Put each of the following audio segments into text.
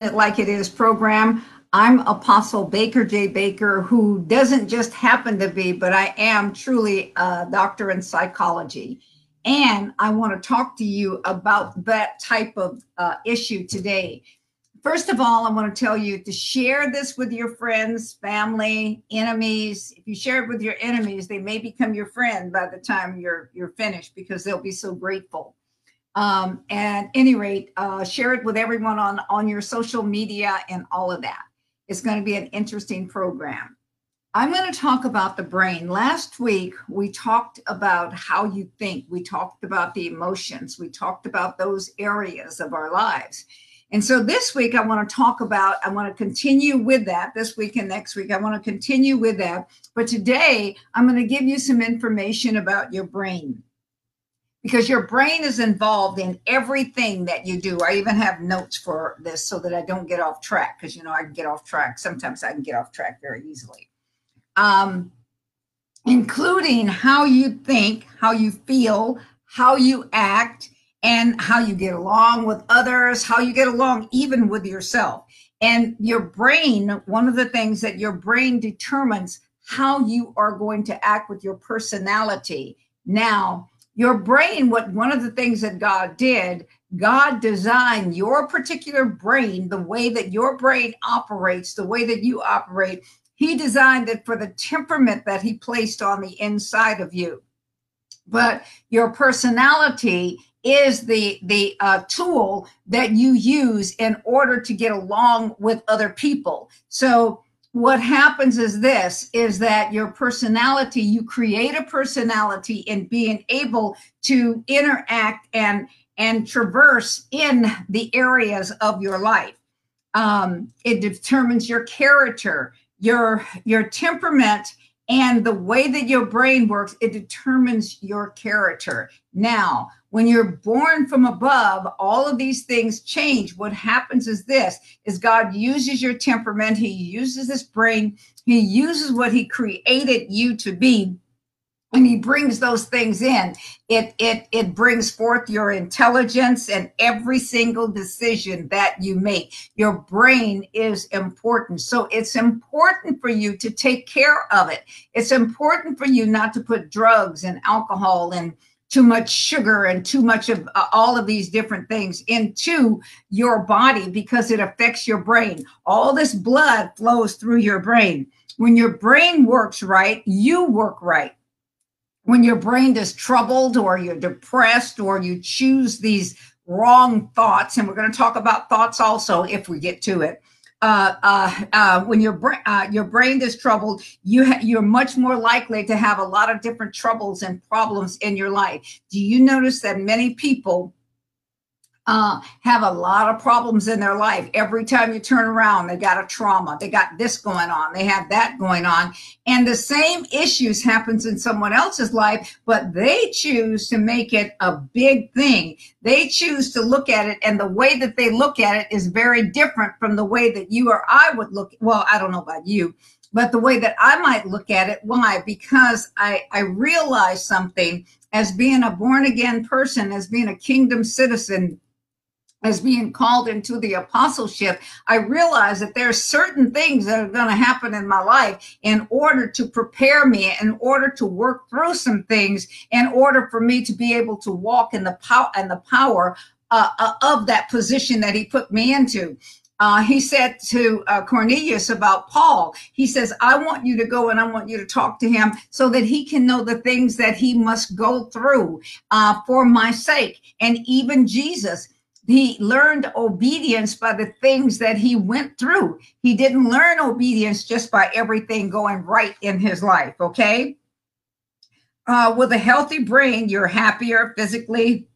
It Like It Is program. I'm Apostle Baker J. Baker, who doesn't just happen to be, but I am truly a doctor in psychology. And I want to talk to you about that type of uh, issue today. First of all, I want to tell you to share this with your friends, family, enemies. If you share it with your enemies, they may become your friend by the time you're you're finished because they'll be so grateful. Um, at any rate, uh, share it with everyone on, on your social media and all of that. It's going to be an interesting program. I'm going to talk about the brain. Last week, we talked about how you think, we talked about the emotions, we talked about those areas of our lives. And so this week, I want to talk about, I want to continue with that this week and next week. I want to continue with that. But today, I'm going to give you some information about your brain because your brain is involved in everything that you do. I even have notes for this so that I don't get off track because you know I can get off track. Sometimes I can get off track very easily. Um, including how you think, how you feel, how you act, and how you get along with others, how you get along even with yourself. And your brain, one of the things that your brain determines how you are going to act with your personality. Now, your brain what one of the things that god did god designed your particular brain the way that your brain operates the way that you operate. He designed it for the temperament that he placed on the inside of you. But your personality is the the uh, tool that you use in order to get along with other people. So what happens is this is that your personality you create a personality in being able to interact and and traverse in the areas of your life. Um, it determines your character your your temperament and the way that your brain works it determines your character. Now when you're born from above all of these things change. What happens is this is god uses your temperament. He uses this brain. He uses what he created you to be. And he brings those things in. It it it brings forth your intelligence and every single decision that you make. Your brain is important. So it's important for you to take care of it. It's important for you not to put drugs and alcohol and too much sugar and too much of uh, all of these different things into your body because it affects your brain. All this blood flows through your brain. When your brain works right, you work right. When your brain is troubled or you're depressed or you choose these wrong thoughts, and we're going to talk about thoughts also if we get to it uh, uh, uh, when your brain uh, your brain is troubled, you ha- you're much more likely to have a lot of different troubles and problems in your life. Do you notice that many people uh, have a lot of problems in their life. Every time you turn around, they got a trauma. They got this going on. They have that going on. And the same issues happens in someone else's life, but they choose to make it a big thing. They choose to look at it and the way that they look at it is very different from the way that you or I would look. Well, I don't know about you, but the way that I might look at it. Why? Because I, I realize something as being a born again person, as being a kingdom citizen as being called into the apostleship, I realize that there are certain things that are going to happen in my life in order to prepare me, in order to work through some things, in order for me to be able to walk in the power and the power uh, uh, of that position that He put me into. Uh, he said to uh, Cornelius about Paul, he says, I want you to go and I want you to talk to him so that he can know the things that he must go through uh, for my sake. And even Jesus, he learned obedience by the things that he went through. He didn't learn obedience just by everything going right in his life, okay? Uh, with a healthy brain, you're happier physically,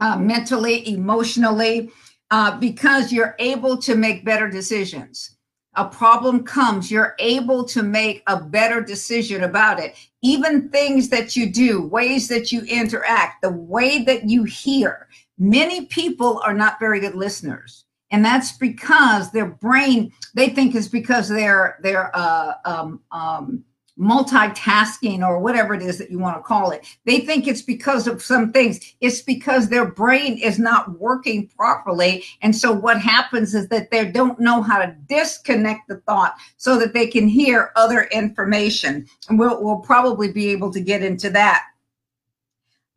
uh, mentally, emotionally, uh, because you're able to make better decisions. A problem comes, you're able to make a better decision about it. Even things that you do, ways that you interact, the way that you hear, many people are not very good listeners and that's because their brain they think is because they're they're uh, um, um, multitasking or whatever it is that you want to call it. They think it's because of some things. It's because their brain is not working properly. And so what happens is that they don't know how to disconnect the thought so that they can hear other information. And we'll, we'll probably be able to get into that.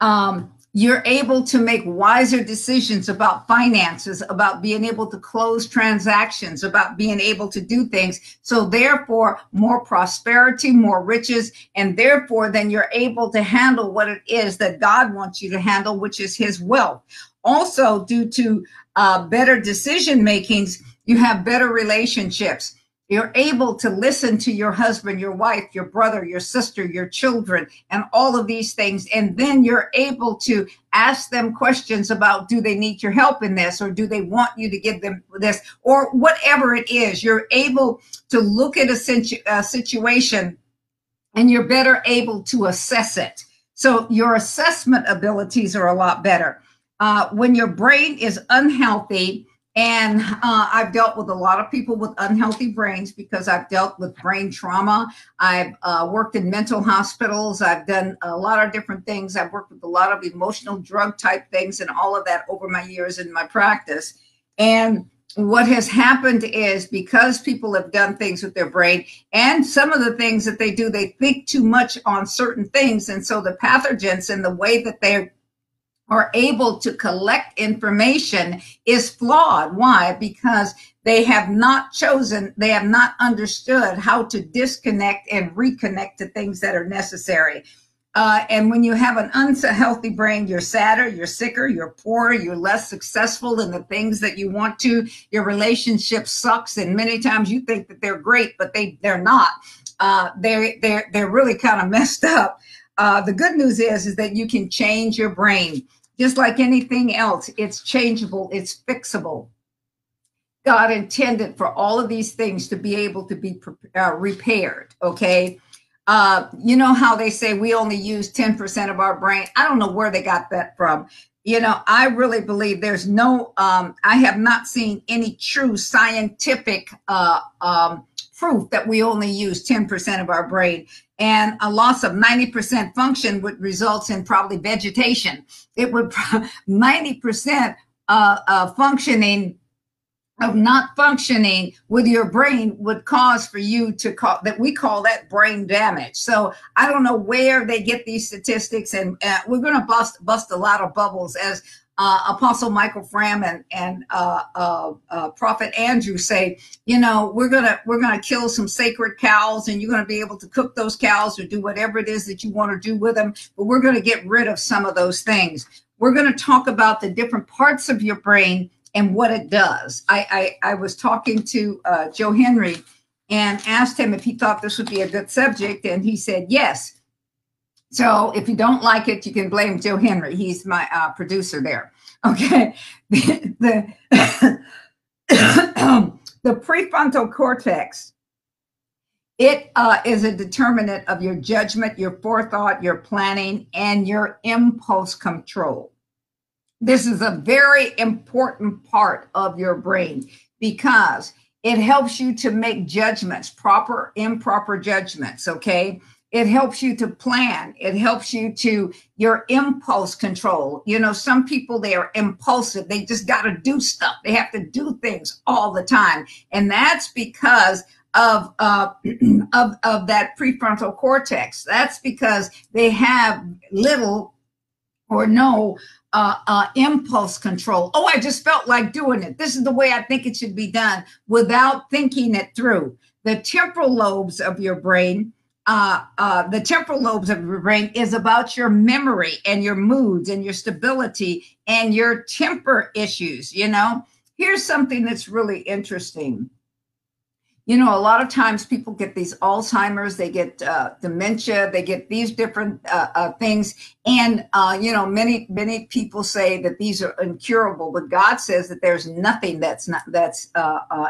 Um, you're able to make wiser decisions about finances, about being able to close transactions, about being able to do things. So therefore, more prosperity, more riches, and therefore then you're able to handle what it is that God wants you to handle, which is his wealth. Also, due to uh, better decision makings, you have better relationships. You're able to listen to your husband, your wife, your brother, your sister, your children, and all of these things. And then you're able to ask them questions about do they need your help in this or do they want you to give them this or whatever it is. You're able to look at a, situ- a situation and you're better able to assess it. So your assessment abilities are a lot better. Uh, when your brain is unhealthy, and uh, I've dealt with a lot of people with unhealthy brains because I've dealt with brain trauma. I've uh, worked in mental hospitals. I've done a lot of different things. I've worked with a lot of emotional drug type things and all of that over my years in my practice. And what has happened is because people have done things with their brain and some of the things that they do, they think too much on certain things. And so the pathogens and the way that they're are able to collect information is flawed. Why? Because they have not chosen, they have not understood how to disconnect and reconnect to things that are necessary. Uh, and when you have an unhealthy brain, you're sadder, you're sicker, you're poorer, you're less successful in the things that you want to. Your relationship sucks, and many times you think that they're great, but they they're not. Uh, they're they're they're really kind of messed up. Uh, the good news is is that you can change your brain. Just like anything else, it's changeable, it's fixable. God intended for all of these things to be able to be uh, repaired, okay? Uh, you know how they say we only use 10% of our brain? I don't know where they got that from. You know, I really believe there's no, um, I have not seen any true scientific uh, um, proof that we only use 10% of our brain and a loss of 90% function would result in probably vegetation. It would 90% uh, uh, functioning of not functioning with your brain would cause for you to call that we call that brain damage. So I don't know where they get these statistics, and uh, we're going to bust bust a lot of bubbles as uh, Apostle Michael Fram and and uh, uh, uh, Prophet Andrew say, you know, we're gonna we're gonna kill some sacred cows, and you're gonna be able to cook those cows or do whatever it is that you want to do with them. But we're gonna get rid of some of those things. We're gonna talk about the different parts of your brain and what it does. I I, I was talking to uh, Joe Henry and asked him if he thought this would be a good subject, and he said yes. So if you don't like it, you can blame Joe Henry. He's my uh, producer there. Okay. the, the prefrontal cortex, it uh, is a determinant of your judgment, your forethought, your planning, and your impulse control. This is a very important part of your brain because it helps you to make judgments, proper, improper judgments. Okay it helps you to plan it helps you to your impulse control you know some people they are impulsive they just got to do stuff they have to do things all the time and that's because of uh, of of that prefrontal cortex that's because they have little or no uh, uh, impulse control. Oh, I just felt like doing it. This is the way I think it should be done without thinking it through. The temporal lobes of your brain uh, uh, the temporal lobes of your brain is about your memory and your moods and your stability and your temper issues. You know, here's something that's really interesting you know, a lot of times people get these Alzheimer's, they get uh, dementia, they get these different uh, uh, things. And, you know, many, many people say that these are incurable, but God says that there's nothing that's not, that's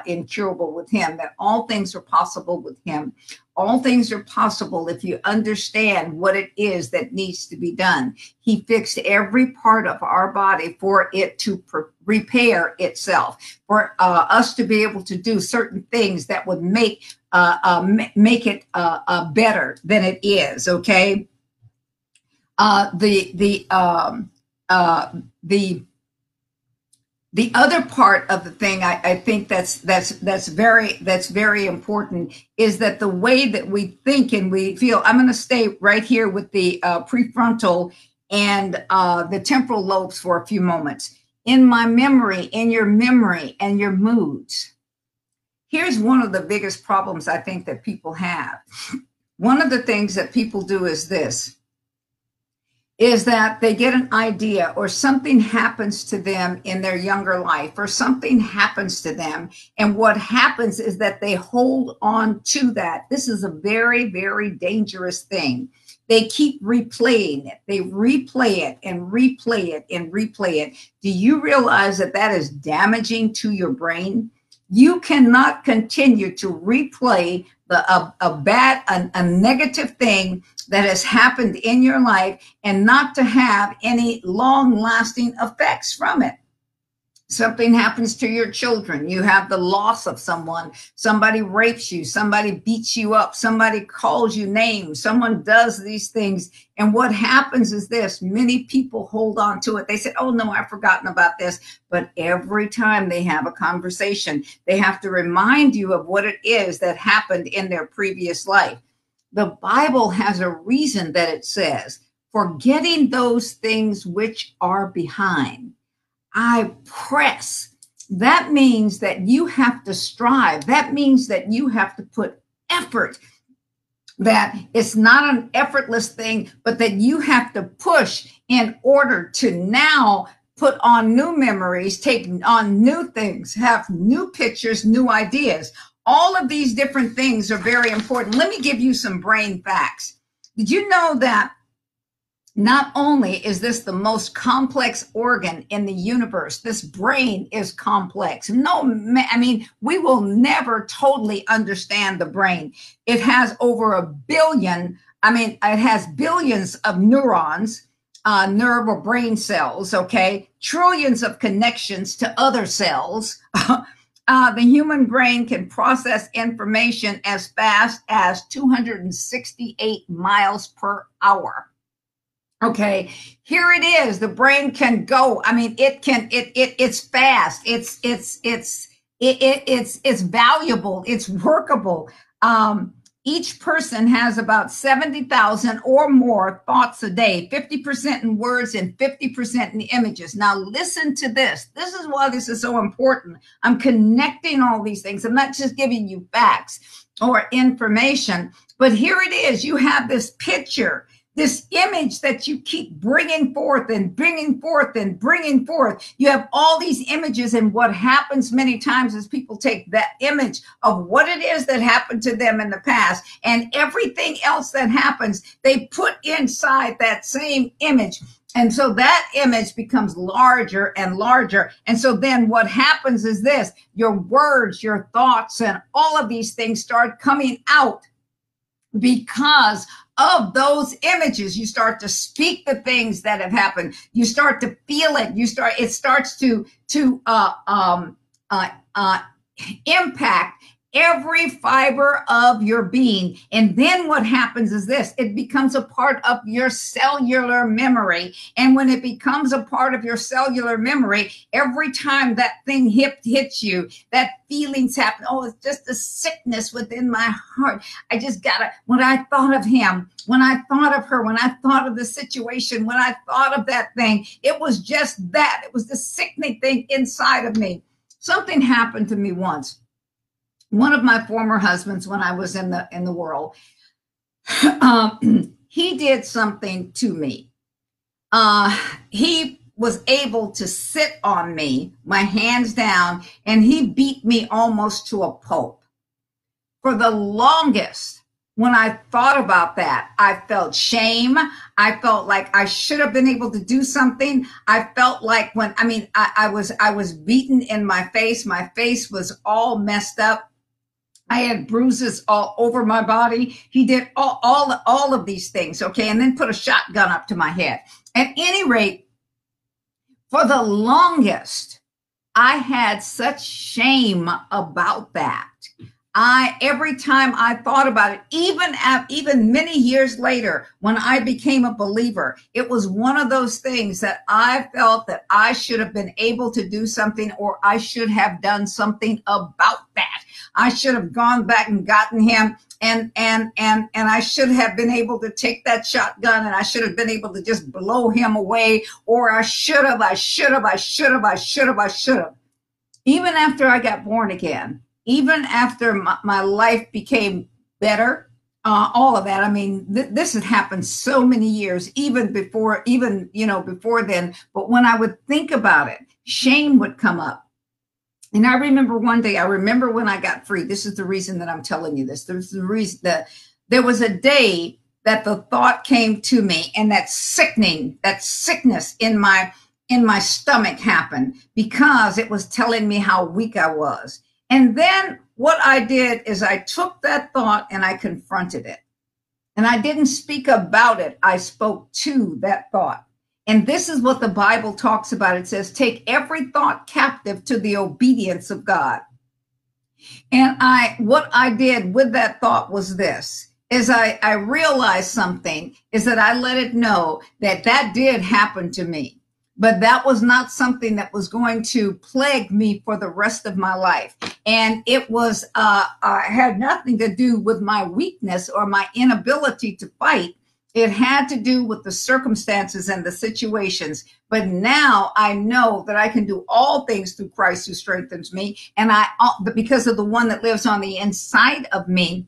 incurable with him, that all things are possible with him. All things are possible if you understand what it is that needs to be done. He fixed every part of our body for it to repair itself, for uh, us to be able to do certain things that would make uh, uh, make it uh, uh, better than it is. Okay. Uh, the the um, the the other part of the thing I, I, think that's that's that's very that's very important is that the way that we think and we feel i'm going to stay right here with the uh, prefrontal and uh, the temporal lobes for a few moments. In my memory in your memory and your moods here's one of the biggest problems i think that people have. One of the things that people do is this is that they get an idea or something happens to them in their younger life or something happens to them. And what happens is that they hold on to that. This is a very, very dangerous thing. They keep replaying it. They replay it and replay it and replay it. Do you realize that that is damaging to your brain? You cannot continue to replay the, a, a bad, a, a negative thing that has happened in your life and not to have any long lasting effects from it. Something happens to your children. You have the loss of someone. Somebody rapes you. Somebody beats you up. Somebody calls you names. Someone does these things. And what happens is this many people hold on to it. They say, Oh, no, I've forgotten about this. But every time they have a conversation, they have to remind you of what it is that happened in their previous life. The Bible has a reason that it says, forgetting those things which are behind I press. That means that you have to strive. That means that you have to put effort. That it's not an effortless thing, but that you have to push in order to now put on new memories, take on new things, have new pictures, new ideas. All of these different things are very important. Let me give you some brain facts. Did you know that not only is this the most complex organ in the universe, this brain is complex. No, I mean, we will never totally understand the brain. It has over a billion, I mean, it has billions of neurons, uh, nerve or brain cells, okay? Trillions of connections to other cells. uh, the human brain can process information as fast as 268 miles per hour. Okay, here it is. The brain can go. I mean, it can. It it it's fast. It's it's it's it, it it's it's valuable. It's workable. Um, each person has about 70,000 or more thoughts a day, 50% in words and 50% in images. Now, listen to this. This is why this is so important. I'm connecting all these things. I'm not just giving you facts or information, but here it is. You have this picture this image that you keep bringing forth and bringing forth and bringing forth. You have all these images, and what happens many times is people take that image of what it is that happened to them in the past and everything else that happens, they put inside that same image. And so that image becomes larger and larger. And so then what happens is this your words, your thoughts, and all of these things start coming out because of those images you start to speak the things that have happened. You start to feel it. You start it starts to to uh, um, uh, uh, impact every fiber of your being. And then what happens is this it becomes a part of your cellular memory. And when it becomes a part of your cellular memory, every time that thing hit, hits you, that feelings happen. Oh, it's just a sickness within my heart. I just gotta, when I thought of him, when I thought of her, when I thought of the situation, when I thought of that thing, it was just that. It was the sickening thing inside of me. Something happened to me once one of my former husbands when I was in the in the world, um, he did something to me. Uh, he was able to sit on me, my hands down, and he beat me almost to a pulp. For the longest, when I thought about that, I felt shame. I felt like I should have been able to do something. I felt like when I mean I, I was I was beaten in my face. My face was all messed up. I had bruises all over my body. He did all, all, all of these things, okay, and then put a shotgun up to my head. At any rate, for the longest, I had such shame about that. I every time I thought about it, even at, even many years later, when I became a believer, it was one of those things that I felt that I should have been able to do something, or I should have done something about that. I should have gone back and gotten him and and and and I should have been able to take that shotgun and I should have been able to just blow him away or I should have I should have I should have I should have I should have even after I got born again even after my, my life became better, uh, all of that. I mean, th- this had happened so many years, even before, even, you know, before then. But when I would think about it, shame would come up. And I remember one day, I remember when I got free. This is the reason that I'm telling you this. There's the reason that there was a day that the thought came to me and that sickening, that sickness in my in my stomach happened because it was telling me how weak I was. And then what I did is I took that thought and I confronted it. And I didn't speak about it, I spoke to that thought. And this is what the Bible talks about. It says, take every thought captive to the obedience of God. And I, what I did with that thought was this is I, I realized something is that I let it know that that did happen to me but that was not something that was going to plague me for the rest of my life. And it was, uh, uh, had nothing to do with my weakness or my inability to fight. It had to do with the circumstances and the situations. But now I know that I can do all things through Christ who strengthens me. And I, uh, because of the one that lives on the inside of me,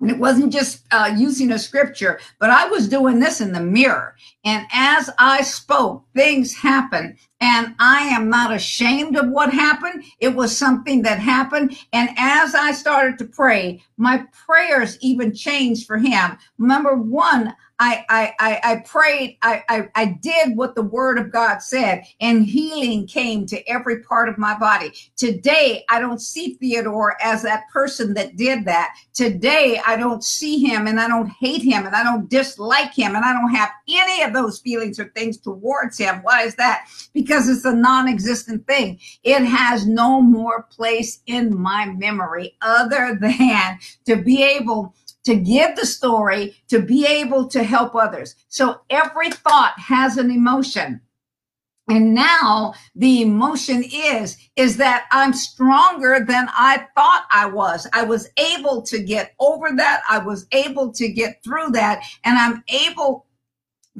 and it wasn't just uh, using a scripture, but I was doing this in the mirror. And as I spoke, things happened. And I am not ashamed of what happened. It was something that happened. And as I started to pray, my prayers even changed for him. Number one, I, I, I, prayed, I, I, I did what the word of God said, and healing came to every part of my body. Today, I don't see Theodore as that person that did that. Today, I don't see him and I don't hate him and I don't dislike him and I don't have any of those feelings or things towards him. Why is that? Because it's a non existent thing. It has no more place in my memory other than to be able to give the story, to be able to help others. So every thought has an emotion. And now the emotion is, is that I'm stronger than I thought I was. I was able to get over that. I was able to get through that. And I'm able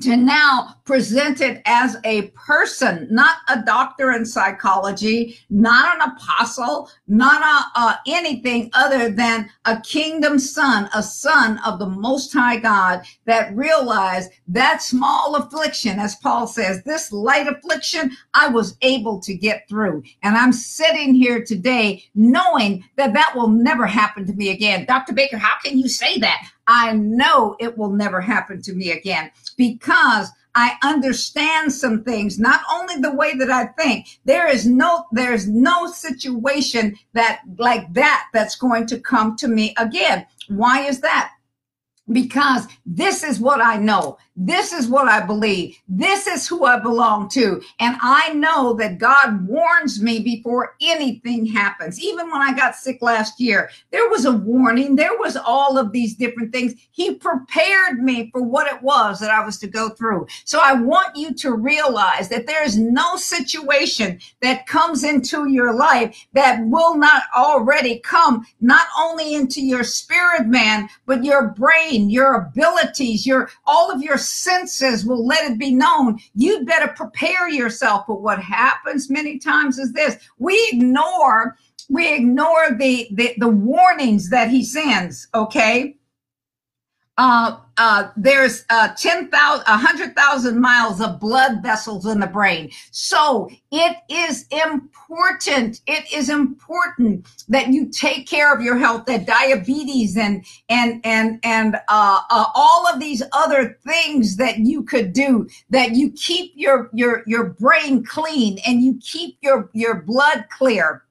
to now present it as a person, not a doctor in psychology, not an apostle, not a, uh, anything other than a kingdom son, a son of the Most High God that realized that small affliction, as Paul says, this light affliction, I was able to get through. And I'm sitting here today knowing that that will never happen to me again. Dr. Baker, how can you say that? I know it will never happen to me again because I understand some things, not only the way that I think. There is no, there's no situation that like that that's going to come to me again. Why is that? Because this is what I know. This is what I believe. This is who I belong to. And I know that God warns me before anything happens. Even when I got sick last year, there was a warning. There was all of these different things. He prepared me for what it was that I was to go through. So I want you to realize that there is no situation that comes into your life that will not already come not only into your spirit man, but your brain, your abilities, your all of your senses will let it be known. You'd better prepare yourself. But what happens many times is this we ignore we ignore the, the, the warnings that he sends, okay? Uh, uh, there's uh, 10,000, 100,000 miles of blood vessels in the brain. So it is important. It is important that you take care of your health, that diabetes and, and, and, and, uh, uh, all of these other things that you could do, that you keep your, your, your brain clean and you keep your, your blood clear.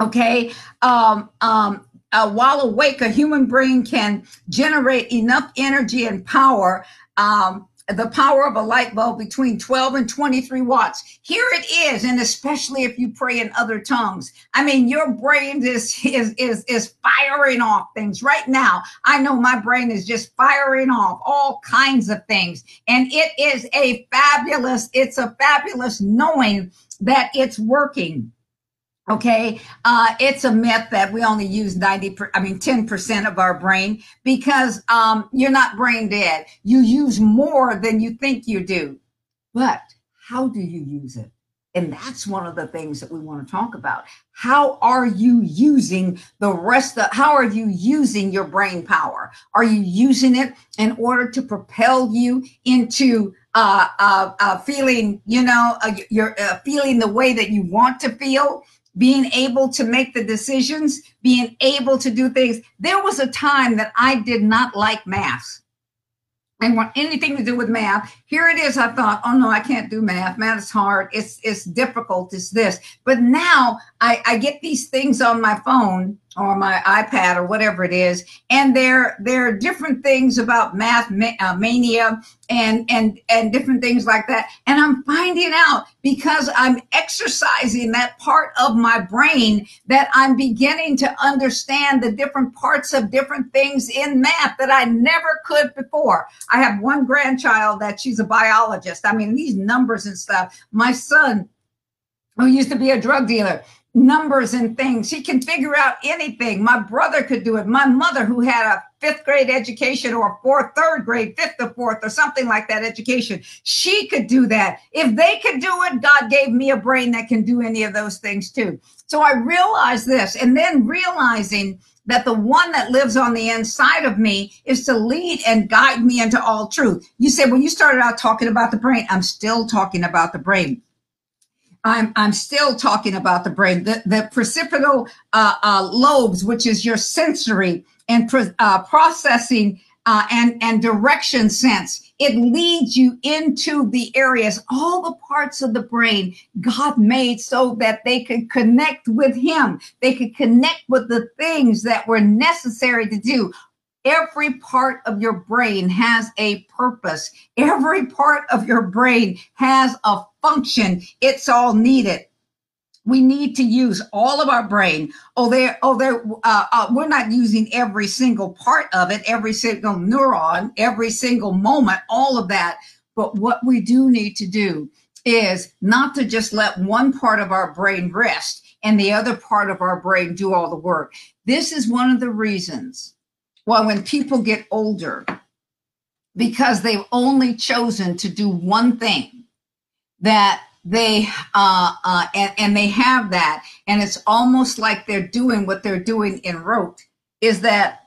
Okay. Um, um, uh, while awake, a human brain can generate enough energy and power um, the power of a light bulb between 12 and 23 watts. Here it is, and especially if you pray in other tongues. I mean, your brain is is is is firing off things right now. I know my brain is just firing off all kinds of things, and it is a fabulous. It's a fabulous knowing that it's working Okay, uh, it's a myth that we only use 90, per, I mean, 10% of our brain because um, you're not brain dead. You use more than you think you do. But how do you use it? And that's one of the things that we want to talk about. How are you using the rest of, how are you using your brain power? Are you using it in order to propel you into uh, uh, uh feeling, you know, uh, you're uh, feeling the way that you want to feel? Being able to make the decisions, being able to do things. There was a time that I did not like math. I want anything to do with math. Here it is. I thought, oh no, I can't do math. Math is hard. It's it's difficult. It's this. But now I, I get these things on my phone or my iPad or whatever it is, and there there are different things about math uh, mania and and and different things like that. And I'm finding out because I'm exercising that part of my brain that I'm beginning to understand the different parts of different things in math that I never could before. I have one grandchild that she's a biologist. I mean, these numbers and stuff. My son who used to be a drug dealer numbers and things. He can figure out anything. My brother could do it. My mother, who had a fifth grade education or fourth, third grade, fifth or fourth, or something like that education, she could do that. If they could do it, God gave me a brain that can do any of those things too. So I realized this, and then realizing that the one that lives on the inside of me is to lead and guide me into all truth. You said when you started out talking about the brain, I'm still talking about the brain. I'm, I'm still talking about the brain. The, the precipitable uh, uh, lobes, which is your sensory and uh, processing uh, and, and direction sense, it leads you into the areas, all the parts of the brain God made so that they could connect with Him. They could connect with the things that were necessary to do. Every part of your brain has a purpose. Every part of your brain has a function. It's all needed. We need to use all of our brain. Oh, there, oh, there. Uh, uh, we're not using every single part of it, every single neuron, every single moment, all of that. But what we do need to do is not to just let one part of our brain rest and the other part of our brain do all the work. This is one of the reasons why when people get older, because they've only chosen to do one thing, that they uh, uh, and, and they have that. And it's almost like they're doing what they're doing in rote is that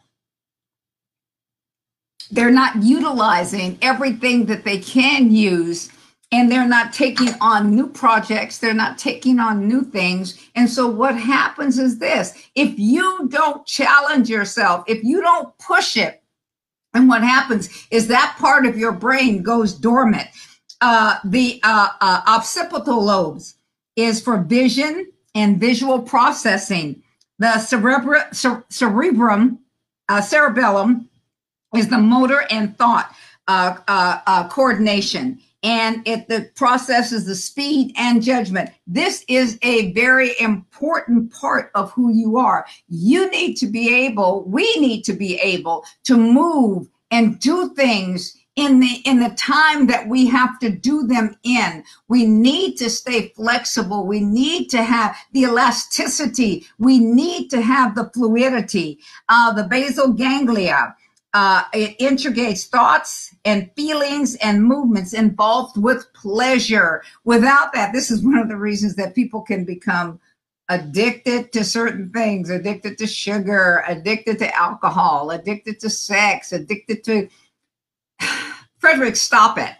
they're not utilizing everything that they can use and they're not taking on new projects. They're not taking on new things. And so what happens is this. If you don't challenge yourself if you don't push it and what happens is that part of your brain goes dormant uh, the uh, uh, occipital lobes is for vision and visual processing. The cerebra, cer- cerebrum, uh, cerebellum, is the motor and thought uh, coordination, and it the processes the speed and judgment. This is a very important part of who you are. You need to be able. We need to be able to move and do things in the in the time that we have to do them in. We need to stay flexible. We need to have the elasticity. We need to have the fluidity uh, the basal ganglia uh, it integrates thoughts and feelings and movements involved with pleasure. Without that this is one of the reasons that people can become addicted to certain things addicted to sugar addicted to alcohol addicted to sex addicted to Frederick, stop it.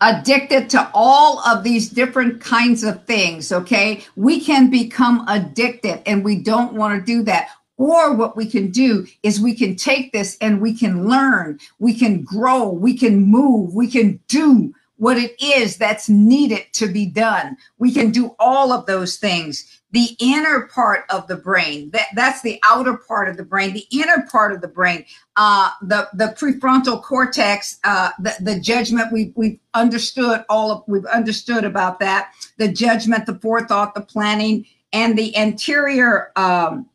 Addicted to all of these different kinds of things, okay? We can become addicted and we don't want to do that. Or what we can do is we can take this and we can learn, we can grow, we can move, we can do what it is that's needed to be done. We can do all of those things. The inner part of the brain. That, that's the outer part of the brain. The inner part of the brain, uh, the the prefrontal cortex, uh, the the judgment. We we've understood all of we've understood about that. The judgment, the forethought, the planning, and the anterior um,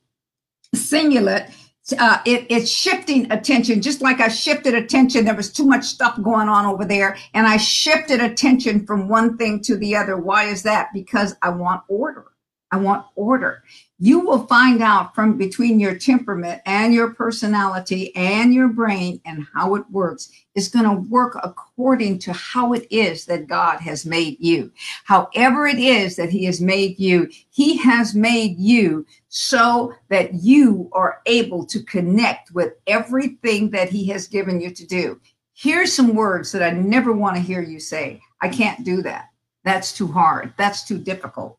cingulate uh, it, it's shifting attention, just like I shifted attention. There was too much stuff going on over there, and I shifted attention from one thing to the other. Why is that? Because I want order. I want order. You will find out from between your temperament and your personality and your brain and how it works is going to work according to how it is that God has made you. However, it is that He has made you, He has made you so that you are able to connect with everything that He has given you to do. Here's some words that I never want to hear you say I can't do that. That's too hard. That's too difficult.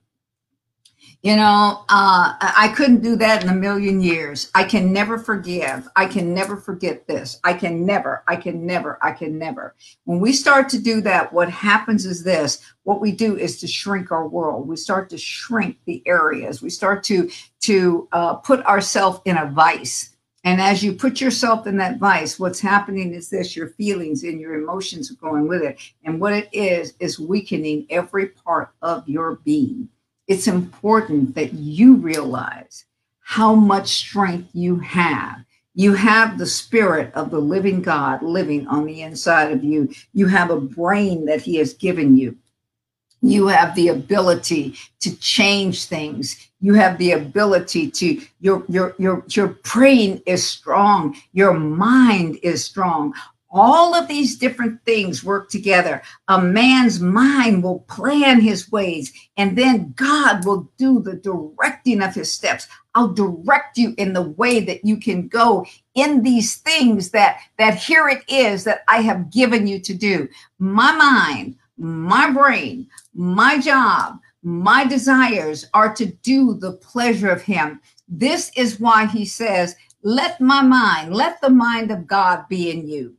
You know, uh, I couldn't do that in a million years. I can never forgive. I can never forget this. I can never, I can never, I can never. When we start to do that, what happens is this what we do is to shrink our world. We start to shrink the areas. We start to, to uh, put ourselves in a vice. And as you put yourself in that vice, what's happening is this your feelings and your emotions are going with it. And what it is, is weakening every part of your being it's important that you realize how much strength you have. You have the spirit of the living God living on the inside of you. You have a brain that He has given you. You have the ability to change things. You have the ability to your your your your brain is strong. Your mind is strong. All of these different things work together. A man's mind will plan his ways, and then God will do the directing of his steps. I'll direct you in the way that you can go in these things that that here it is that I have given you to do. My mind, my brain, my job, my desires are to do the pleasure of him. This is why he says, let my mind, let the mind of God be in you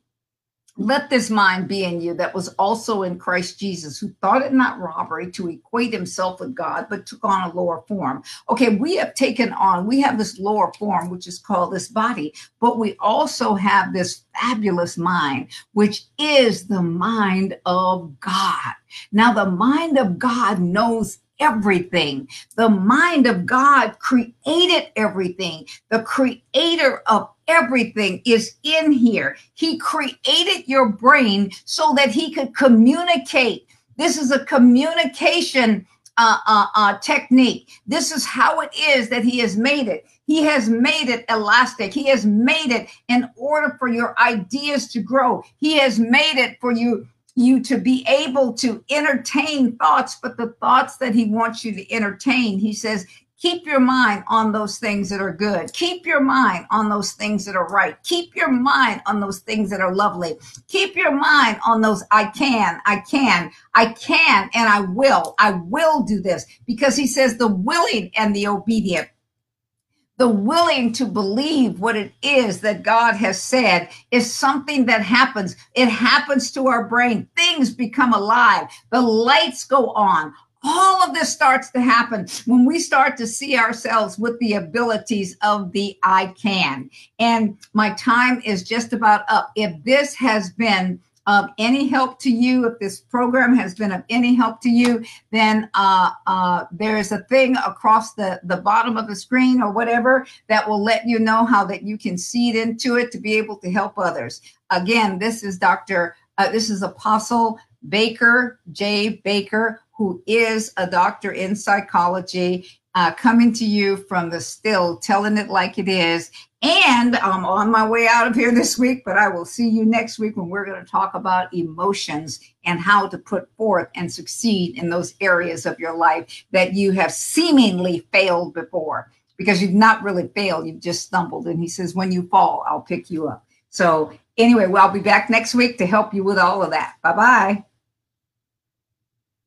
let this mind be in you that was also in Christ Jesus, who thought it not robbery to equate himself with God, but took on a lower form. Okay, we have taken on, we have this lower form, which is called this body, but we also have this fabulous mind, which is the mind of God. Now, the mind of God knows everything. The mind of God created everything. The creator of everything is in here. He created your brain so that he could communicate. This is a communication uh, uh, uh, technique. This is how it is that he has made it. He has made it elastic. He has made it in order for your ideas to grow. He has made it for you you to be able to entertain thoughts, but the thoughts that he wants you to entertain, he says, keep your mind on those things that are good. Keep your mind on those things that are right. Keep your mind on those things that are lovely. Keep your mind on those I can, I can, I can, and I will. I will do this because he says the willing and the obedient the willing to believe what it is that God has said is something that happens. It happens to our brain. Things become alive. The lights go on. All of this starts to happen when we start to see ourselves with the abilities of the I can. And my time is just about up. If this has been of any help to you, if this program has been of any help to you, then uh, uh, there is a thing across the, the bottom of the screen or whatever that will let you know how that you can seed into it to be able to help others. Again, this is Dr. Uh, this is Apostle Baker, J. Baker, who is a doctor in psychology, uh, coming to you from the still, telling it like it is. And I'm on my way out of here this week, but I will see you next week when we're going to talk about emotions and how to put forth and succeed in those areas of your life that you have seemingly failed before because you've not really failed, you've just stumbled. And he says, when you fall, I'll pick you up. So, anyway, well, I'll be back next week to help you with all of that. Bye bye.